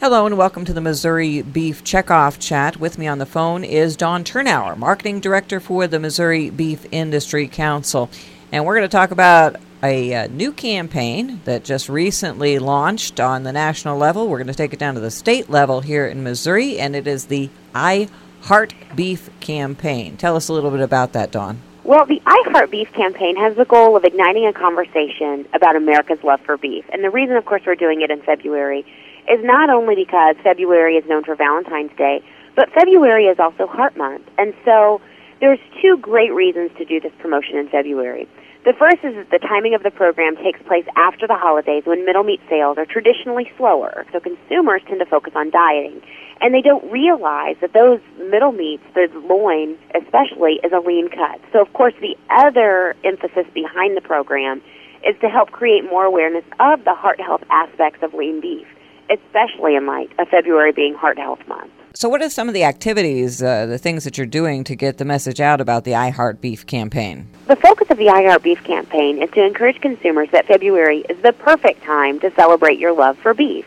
Hello and welcome to the Missouri Beef Checkoff Chat. With me on the phone is Dawn Thurnau, Marketing Director for the Missouri Beef Industry Council. And we're going to talk about a, uh, new campaign that just recently launched on the national level. We're going to take it down to the state level here in Missouri, and it is the I Heart Beef campaign. Tell us a little bit about that, Dawn. Well, the I Heart Beef campaign has the goal of igniting a conversation about America's love for beef. And the reason, of course, we're doing it in February is not only because February is known for Valentine's Day, but February is also Heart Month. And so there's two great reasons to do this promotion in February. The first is that the timing of the program takes place after the holidays when middle meat sales are traditionally slower, so consumers tend to focus on dieting. And they don't realize that those middle meats, the loin especially, is a lean cut. So, of course, the other emphasis behind the program is to help create more awareness of the heart health aspects of lean beef especially in light of February being Heart Health Month. So, what are some of the activities, uh, the things that you're doing to get the message out about the I Heart Beef campaign? The focus of the I Heart Beef campaign is to encourage consumers that February is the perfect time to celebrate your love for beef.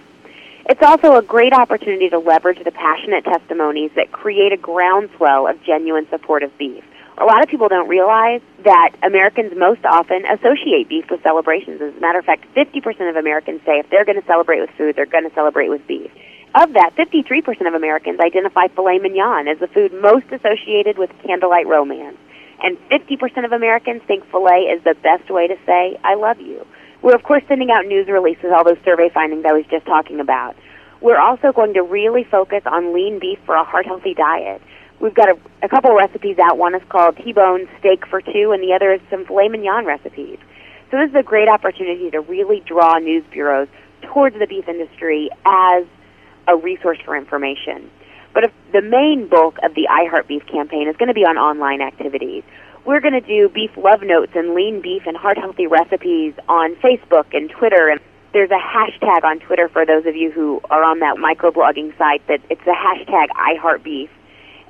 It's also a great opportunity to leverage the passionate testimonies that create a groundswell of genuine support of beef a lot of people don't realize that Americans most often associate beef with celebrations. As a matter of fact, 50% of Americans say if they're going to celebrate with food, they're going to celebrate with beef. Of that, 53% of Americans identify filet mignon as the food most associated with candlelight romance. And 50% of Americans think filet is the best way to say, I love you. We're, of course, sending out news releases, all those survey findings I was just talking about. We're also going to really focus on lean beef for a heart healthy diet. We've got a, a couple recipes out. One is called T-bone steak for two, and the other is some filet mignon recipes. So this is a great opportunity to really draw news bureaus towards the beef industry as a resource for information. But if the main bulk of the I Heart Beef campaign is going to be on online activities. We're going to do beef love notes and lean beef and heart healthy recipes on Facebook and Twitter. And there's a hashtag on Twitter for those of you who are on that microblogging site that it's the hashtag I Heart Beef.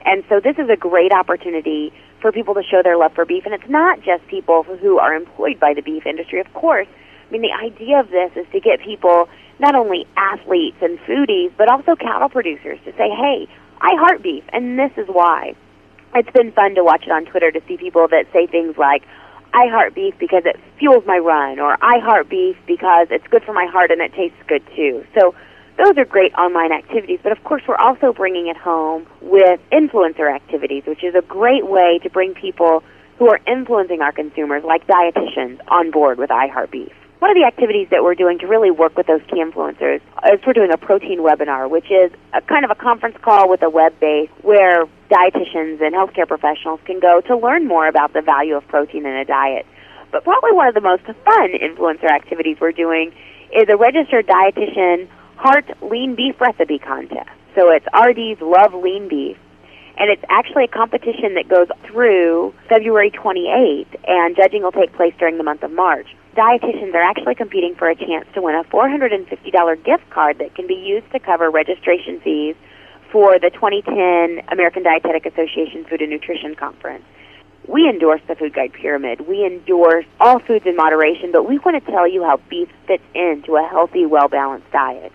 And so this is a great opportunity for people to show their love for beef. And it's not just people who are employed by the beef industry, of course. I mean, the idea of this is to get people, not only athletes and foodies, but also cattle producers to say, hey, I heart beef, and this is why. It's been fun to watch it on Twitter to see people that say things like, I heart beef because it fuels my run, or I heart beef because it's good for my heart and it tastes good too. So those are great online activities, but of course we're also bringing it home with influencer activities, which is a great way to bring people who are influencing our consumers, like dietitians, on board with iHeart Beef. One of the activities that we're doing to really work with those key influencers is we're doing a protein webinar, which is a kind of a conference call with a web base where dietitians and healthcare professionals can go to learn more about the value of protein in a diet. But probably one of the most fun influencer activities we're doing is a registered dietitian Heart Lean Beef Recipe Contest. So it's RD's Love Lean Beef. And it's actually a competition that goes through February 28th, and judging will take place during the month of March. Dietitians are actually competing for a chance to win a $450 gift card that can be used to cover registration fees for the 2010 American Dietetic Association Food and Nutrition Conference. We endorse the Food Guide Pyramid. We endorse all foods in moderation, but we want to tell you how beef fits into a healthy, well balanced diet.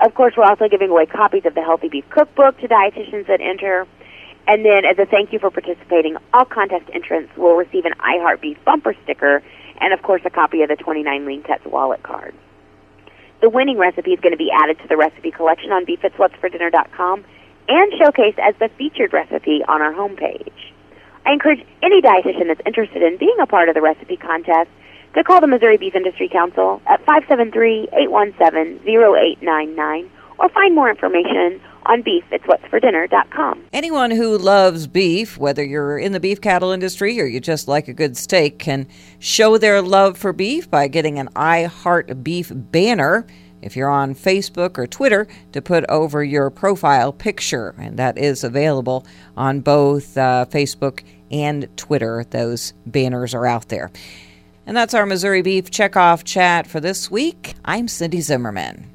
Of course, we're also giving away copies of the Healthy Beef Cookbook to dietitians that enter. And then, as a thank you for participating, all contest entrants will receive an iHeart Beef bumper sticker and, of course, a copy of the 29 Lean Cuts wallet card. The winning recipe is going to be added to the recipe collection on beefit'swhatsfordinner.com and showcased as the featured recipe on our homepage. I encourage any dietitian that's interested in being a part of the recipe contest to call the Missouri Beef Industry Council at 573-817-0899 or find more information on beefit'swhatsfordinner.com. Anyone who loves beef, whether you're in the beef cattle industry or you just like a good steak, can show their love for beef by getting an I Heart Beef banner if you're on Facebook or Twitter to put over your profile picture. And that is available on both uh, Facebook and Twitter. Those banners are out there. And that's our Missouri Beef Checkoff chat for this week. I'm Cindy Zimmerman.